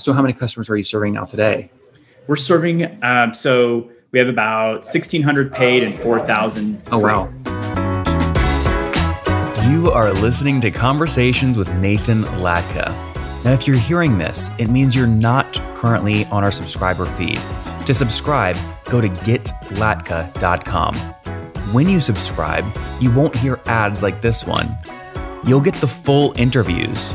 So, how many customers are you serving now today? We're serving, um, so we have about 1,600 paid and 4,000. Oh, wow. You are listening to Conversations with Nathan Latka. Now, if you're hearing this, it means you're not currently on our subscriber feed. To subscribe, go to getlatka.com. When you subscribe, you won't hear ads like this one. You'll get the full interviews.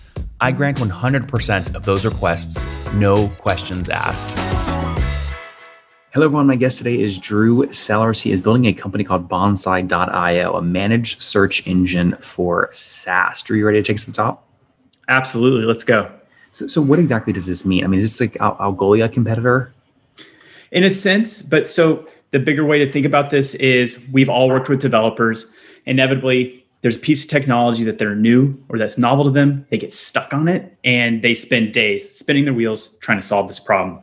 I grant 100% of those requests, no questions asked. Hello, everyone. My guest today is Drew Sellers. He is building a company called Bonsai.io, a managed search engine for SaaS. Drew, you ready to take us to the top? Absolutely. Let's go. So, so what exactly does this mean? I mean, is this like Al- Algolia competitor? In a sense, but so the bigger way to think about this is we've all worked with developers. Inevitably, there's a piece of technology that they're new or that's novel to them. They get stuck on it and they spend days spinning their wheels trying to solve this problem.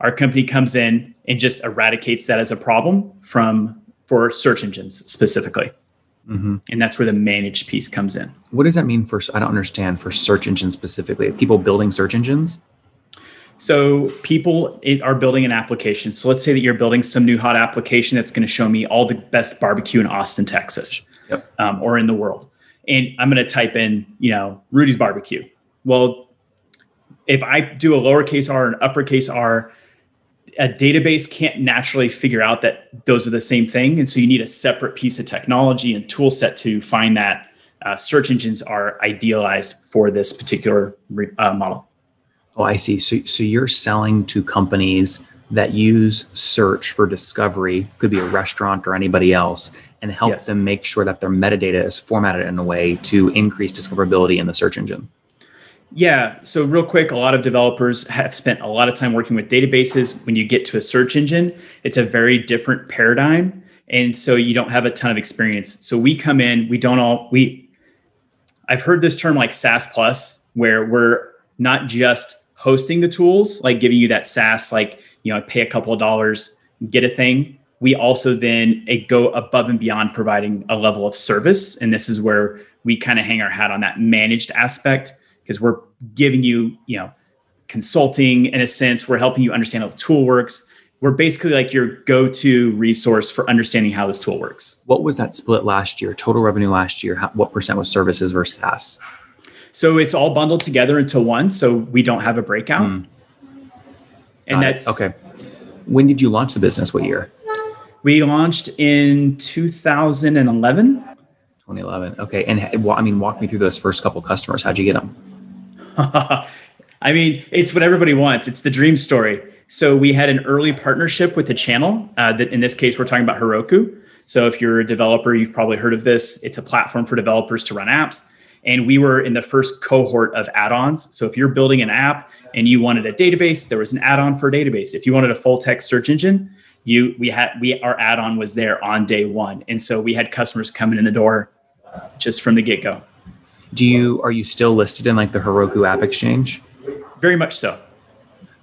Our company comes in and just eradicates that as a problem from for search engines specifically. Mm-hmm. And that's where the managed piece comes in. What does that mean for? I don't understand for search engines specifically. People building search engines. So people are building an application. So let's say that you're building some new hot application that's going to show me all the best barbecue in Austin, Texas, yep. um, or in the world. And I'm going to type in, you know, Rudy's barbecue. Well, if I do a lowercase r and uppercase r, a database can't naturally figure out that those are the same thing. And so you need a separate piece of technology and tool set to find that uh, search engines are idealized for this particular uh, model. Oh, I see. So, so you're selling to companies that use search for discovery, could be a restaurant or anybody else, and help Yes. them make sure that their metadata is formatted in a way to increase discoverability in the search engine. Yeah. So, real quick, a lot of developers have spent a lot of time working with databases. When you get to a search engine, it's a very different paradigm. And so, you don't have a ton of experience. So, we come in, we don't all, we, I've heard this term like SaaS Plus, where we're not just hosting the tools, like giving you that SaaS, like, you know, pay a couple of dollars, get a thing. We also then go above and beyond providing a level of service. And this is where we kind of hang our hat on that managed aspect because we're giving you, you know, consulting in a sense. We're helping you understand how the tool works. We're basically like your go-to resource for understanding how this tool works. What was that split last year? Total revenue last year? How, what percent was services versus SaaS? So it's all bundled together into one, so we don't have a breakout. Mm. And Got it. that's okay. When did you launch the business? What year? We launched in 2011. 2011. Okay. And well, I mean, walk me through those first couple customers. How'd you get them? I mean, it's what everybody wants. It's the dream story. So we had an early partnership with a channel. Uh, that in this case, we're talking about Heroku. So if you're a developer, you've probably heard of this. It's a platform for developers to run apps. And we were in the first cohort of add-ons. So if you're building an app and you wanted a database, there was an add-on for a database. If you wanted a full text search engine, you we had we our add-on was there on day one. And so we had customers coming in the door just from the get-go. Do you are you still listed in like the Heroku App Exchange? Very much so.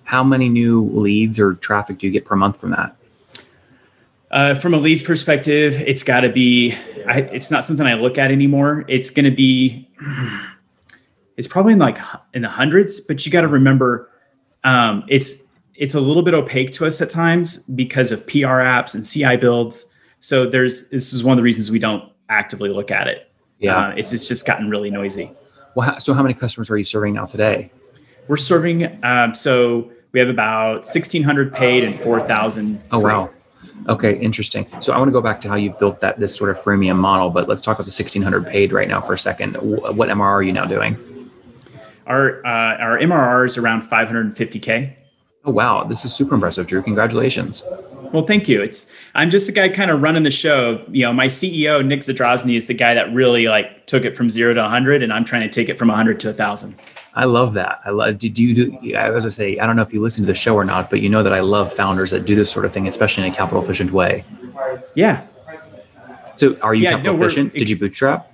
How many new leads or traffic do you get per month from that? Uh, from a leads perspective, it's got to be. I, it's not something I look at anymore. It's going to be. It's probably in like in the hundreds, but you got to remember, um, it's it's a little bit opaque to us at times because of PR apps and CI builds. So there's this is one of the reasons we don't actively look at it. Yeah. Uh, it's, it's just gotten really noisy. Well, how, so how many customers are you serving now today? We're serving. Um, so we have about 1,600 paid and 4,000. Oh free. wow. Okay, interesting. So I want to go back to how you've built that this sort of freemium model, but let's talk about the 1600 paid right now for a second. What MR are you now doing? Our uh, our MRR is around 550k. Oh wow, this is super impressive, Drew. Congratulations. Well, thank you. It's I'm just the guy kind of running the show. You know, my CEO Nick Zadrozny is the guy that really like took it from zero to 100, and I'm trying to take it from 100 to 1,000. I love that. I love. Do, do you do? I was gonna say, I don't know if you listen to the show or not, but you know that I love founders that do this sort of thing, especially in a capital efficient way. Yeah, So, are you Yeah, capital no, efficient? Did you bootstrap?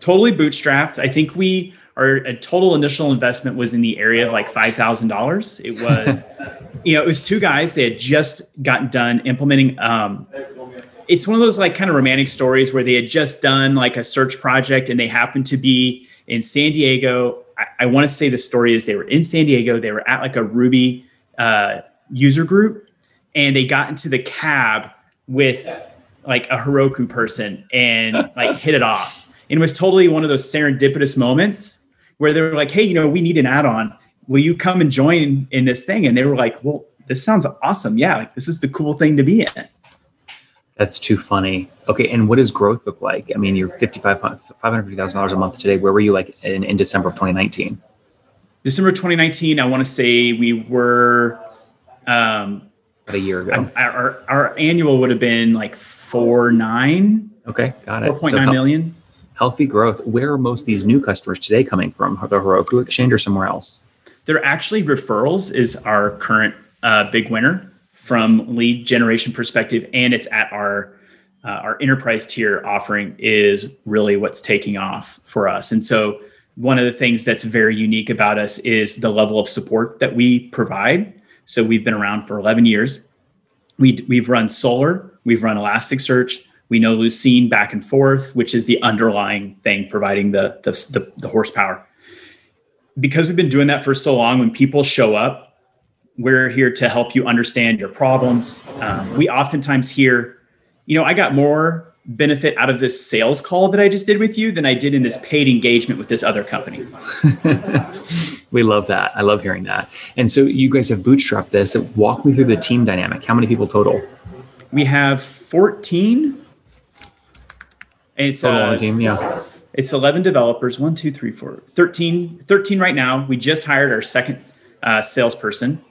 totally bootstrapped. I think we our a total initial investment was in the area of like five thousand dollars. It was, you know, it was two guys. They had just gotten done implementing. Um, it's one of those like kind of romantic stories where they had just done like a search project and they happened to be in San Diego. I, I want to say the story is they were in San Diego. They were at like a Ruby uh, user group, and they got into the cab with like a Heroku person and like hit it off. And it was totally one of those serendipitous moments where they were like, "Hey, you know, we need an add-on. Will you come and join in this thing?" And they were like, "Well, this sounds awesome. Yeah, like this is the cool thing to be in." That's too funny. Okay, and what does growth look like? I mean, you're fifty-five five hundred fifty thousand dollars a month today. Where were you like in, in December of 2019? December 2019, I want to say we were um About a year ago. our, our, our annual would have been like four nine, Okay, got it. four point So nine million. Healthy growth. Where are most of these new customers today coming from? The Heroku Exchange or somewhere else? They're actually referrals is our current uh, big winner from lead generation perspective, and it's at our uh, our enterprise tier offering is really what's taking off for us. And so one of the things that's very unique about us is the level of support that we provide. So we've been around for 11 years. We, we've run Solr, we've run Elasticsearch, we know Lucene back and forth, which is the underlying thing providing the, the, the, the horsepower. Because we've been doing that for so long, when people show up, we're here to help you understand your problems. Um, we oftentimes hear, you know, I got more benefit out of this sales call that I just did with you than I did in this paid engagement with this other company. We love that. I love hearing that. And so you guys have bootstrapped this. Walk me through the team dynamic. How many people total? We have 14. It's, on uh, team? Yeah. it's 11 developers, one, two, three, four, 13, 13 right now. We just hired our second uh, salesperson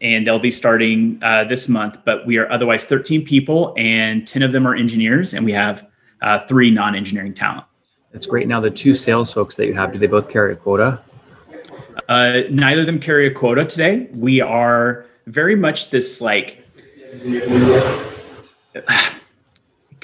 and they'll be starting uh, this month, but we are otherwise 13 people and 10 of them are engineers and we have uh, three non-engineering talent. That's great. Now, the two sales folks that you have, do they both carry a quota? Uh, neither of them carry a quota today. We are very much this like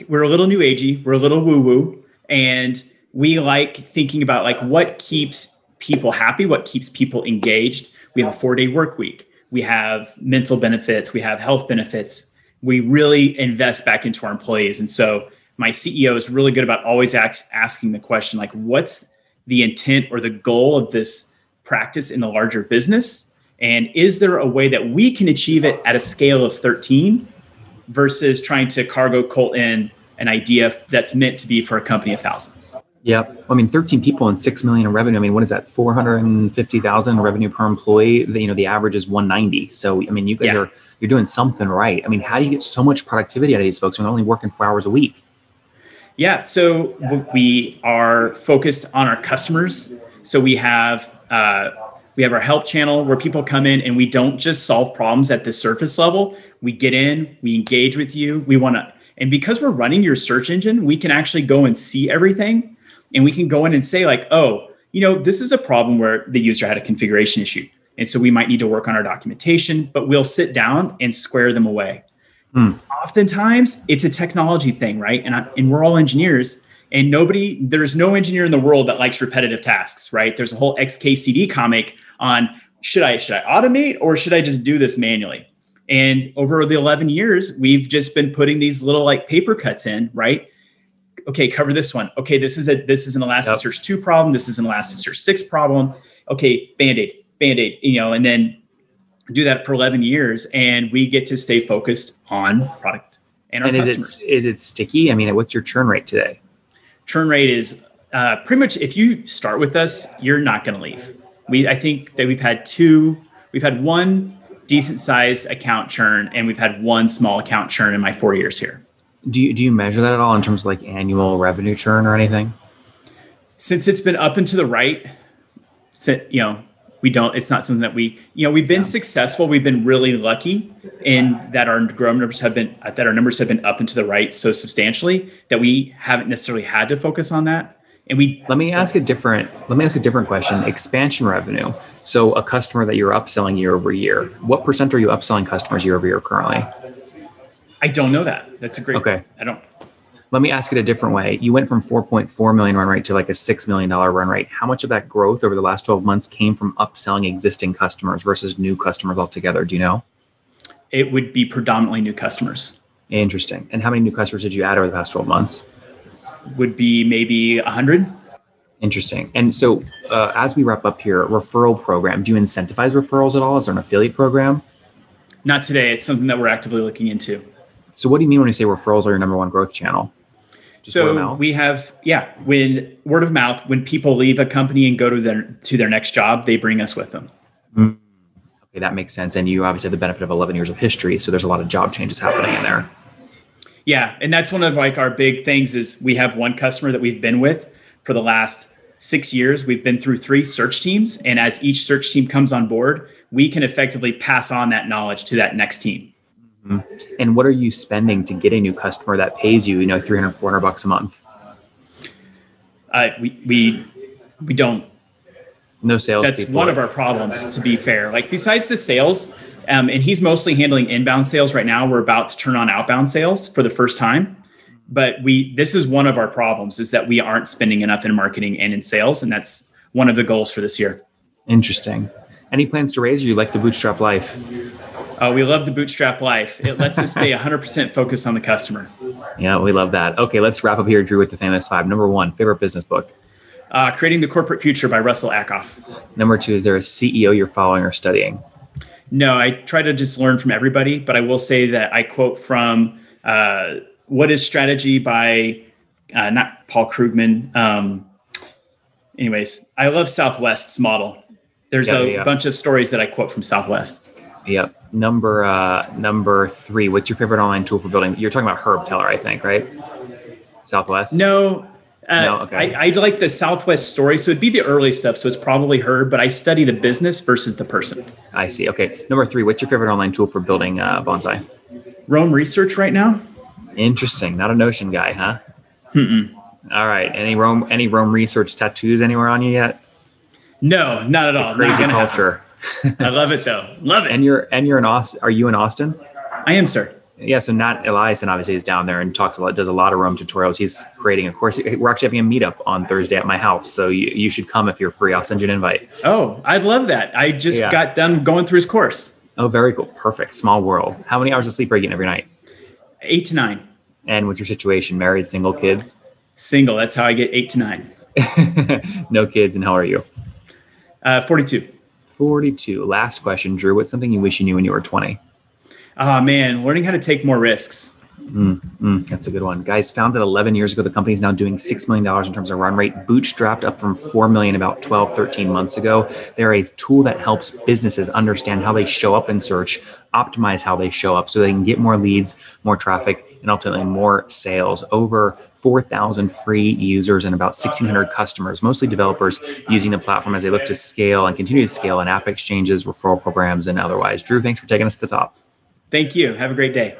we're a little new agey, we're a little woo woo, and we like thinking about like what keeps people happy, what keeps people engaged. We have a four day work week. We have mental benefits. We have health benefits. We really invest back into our employees, and so my CEO is really good about always ask, asking the question like, what's the intent or the goal of this practice in the larger business? And is there a way that we can achieve it at a scale of 13 versus trying to cargo cult in an idea that's meant to be for a company of thousands? Yeah, I mean, 13 people and 6 million in revenue. I mean, what is that? 450,000 revenue per employee. The, you know, the average is 190. So, I mean, you guys Yeah. are, you're doing something right. I mean, how do you get so much productivity out of these folks when they're only working four hours a week? Yeah, so we are focused on our customers. So we have uh, we have our help channel where people come in and we don't just solve problems at the surface level. We get in, we engage with you. We want to, and because we're running your search engine, we can actually go and see everything, and we can go in and say like, oh, you know, this is a problem where the user had a configuration issue, and so we might need to work on our documentation. But we'll sit down and square them away hmm. oftentimes it's a technology thing, right? And I, and we're all engineers, and nobody there's no engineer in the world that likes repetitive tasks, right? There's a whole XKCD comic on should I should I automate or should I just do this manually? And over the 11 years, we've just been putting these little like paper cuts in, right? Okay, cover this one. Okay, this is a this is an Elasticsearch 2 problem. This is an Elasticsearch 6 problem. Okay, band-aid, band-aid, you know, and then do that for 11 years and we get to stay focused on product and our And is customers. it, is it sticky? I mean, what's your churn rate today? Churn rate is uh, pretty much if you start with us, you're not going to leave. We I think that we've had two, we've had one decent sized account churn, and we've had one small account churn in my four years here. Do you do you measure that at all in terms of like annual revenue churn or anything? Since it's been up and to the right, you know, we don't. It's not something that we, you know, we've been yeah. successful. We've been really lucky in that our grow numbers have been that our numbers have been up and to the right so substantially that we haven't necessarily had to focus on that. And we let me ask a different let me ask a different question. Expansion revenue. So a customer that you're upselling year over year, what percent are you upselling customers year over year currently? I don't know that. That's a great. Okay. I don't. Let me ask it a different way. You went from 4.4 million run rate to like a six million dollar run rate. How much of that growth over the last 12 months came from upselling existing customers versus new customers altogether? Do you know? It would be predominantly new customers. Interesting. And how many new customers did you add over the past 12 months? Would be maybe 100. Interesting. And so, uh, as we wrap up here, referral program. Do you incentivize referrals at all? Is there an affiliate program? Not today. It's something that we're actively looking into. So, what do you mean when you say referrals are your number one growth channel? Just so we have, yeah, when word of mouth, when people leave a company and go to their to their next job, they bring us with them. Mm. Okay, that makes sense. And you obviously have the benefit of 11 years of history, so there's a lot of job changes happening in there. Yeah, and that's one of like our big things is we have one customer that we've been with for the last six years. We've been through three search teams, and as each search team comes on board, we can effectively pass on that knowledge to that next team. Mm-hmm. And what are you spending to get a new customer that pays you, you know, 300, 400 bucks a month? Uh, we, we, we don't. No sales. That's one of our problems, to be fair. Like besides the sales, um, and he's mostly handling inbound sales right now. We're about to turn on outbound sales for the first time. But we this is one of our problems is that we aren't spending enough in marketing and in sales, and that's one of the goals for this year. Interesting. Any plans to raise? Or you like the bootstrap life? Uh, we love the bootstrap life. It lets us stay 100% focused on the customer. Yeah, we love that. Okay, let's wrap up here, Drew, with the famous five. Number one, favorite business book? Uh, Creating the Corporate Future by Russell Ackoff. Number two, is there a CEO you're following or studying? No, I try to just learn from everybody, but I will say that I quote from uh, What is Strategy by uh, not Paul Krugman. Um, anyways, I love Southwest's model. There's yeah, a yeah. bunch of stories that I quote from Southwest. Yep. Number uh, number three. What's your favorite online tool for building? You're talking about Herb Kelleher, I think, right? Southwest. No. Uh, no, okay. I, I like the Southwest story, so it'd be the early stuff. So it's probably Herb, but I study the business versus the person. I see. Okay. Number three. What's your favorite online tool for building uh, bonsai? Roam Research right now. Interesting. Not a Notion guy, huh? Mm-mm. All right. Any Roam any Roam Research tattoos anywhere on you yet? No, not at it's all. crazy culture. I love it though. Love it. And you're and you're in Austin. Are you in Austin? I am, sir. Yeah, so Nat Eliason obviously is down there and talks a lot, does a lot of Roam tutorials. He's creating a course. We're actually having a meetup on Thursday at my house, so you, you should come if you're free. I'll send you an invite. Oh, I'd love that. I just yeah. got done going through his course. Oh, very cool. Perfect. Small world. How many hours of sleep are you getting every night? Eight to nine. And what's your situation? Married, single, kids? Single. That's how I get eight to nine. no kids. And how are you? Uh, 42. 42. Last question, Drew. What's something you wish you knew when you were 20? Ah, oh, man, learning how to take more risks. Mm, mm, that's a good one. Guys, founded 11 years ago, the company is now doing $6 million in terms of run rate, bootstrapped up from 4 million about 12, 13 months ago. They're a tool that helps businesses understand how they show up in search, optimize how they show up so they can get more leads, more traffic, and ultimately more sales. Over 4,000 free users and about 1,600 customers, mostly developers using the platform as they look to scale and continue to scale in app exchanges, referral programs, and otherwise. Drew, thanks for taking us to the top. Thank you. Have a great day.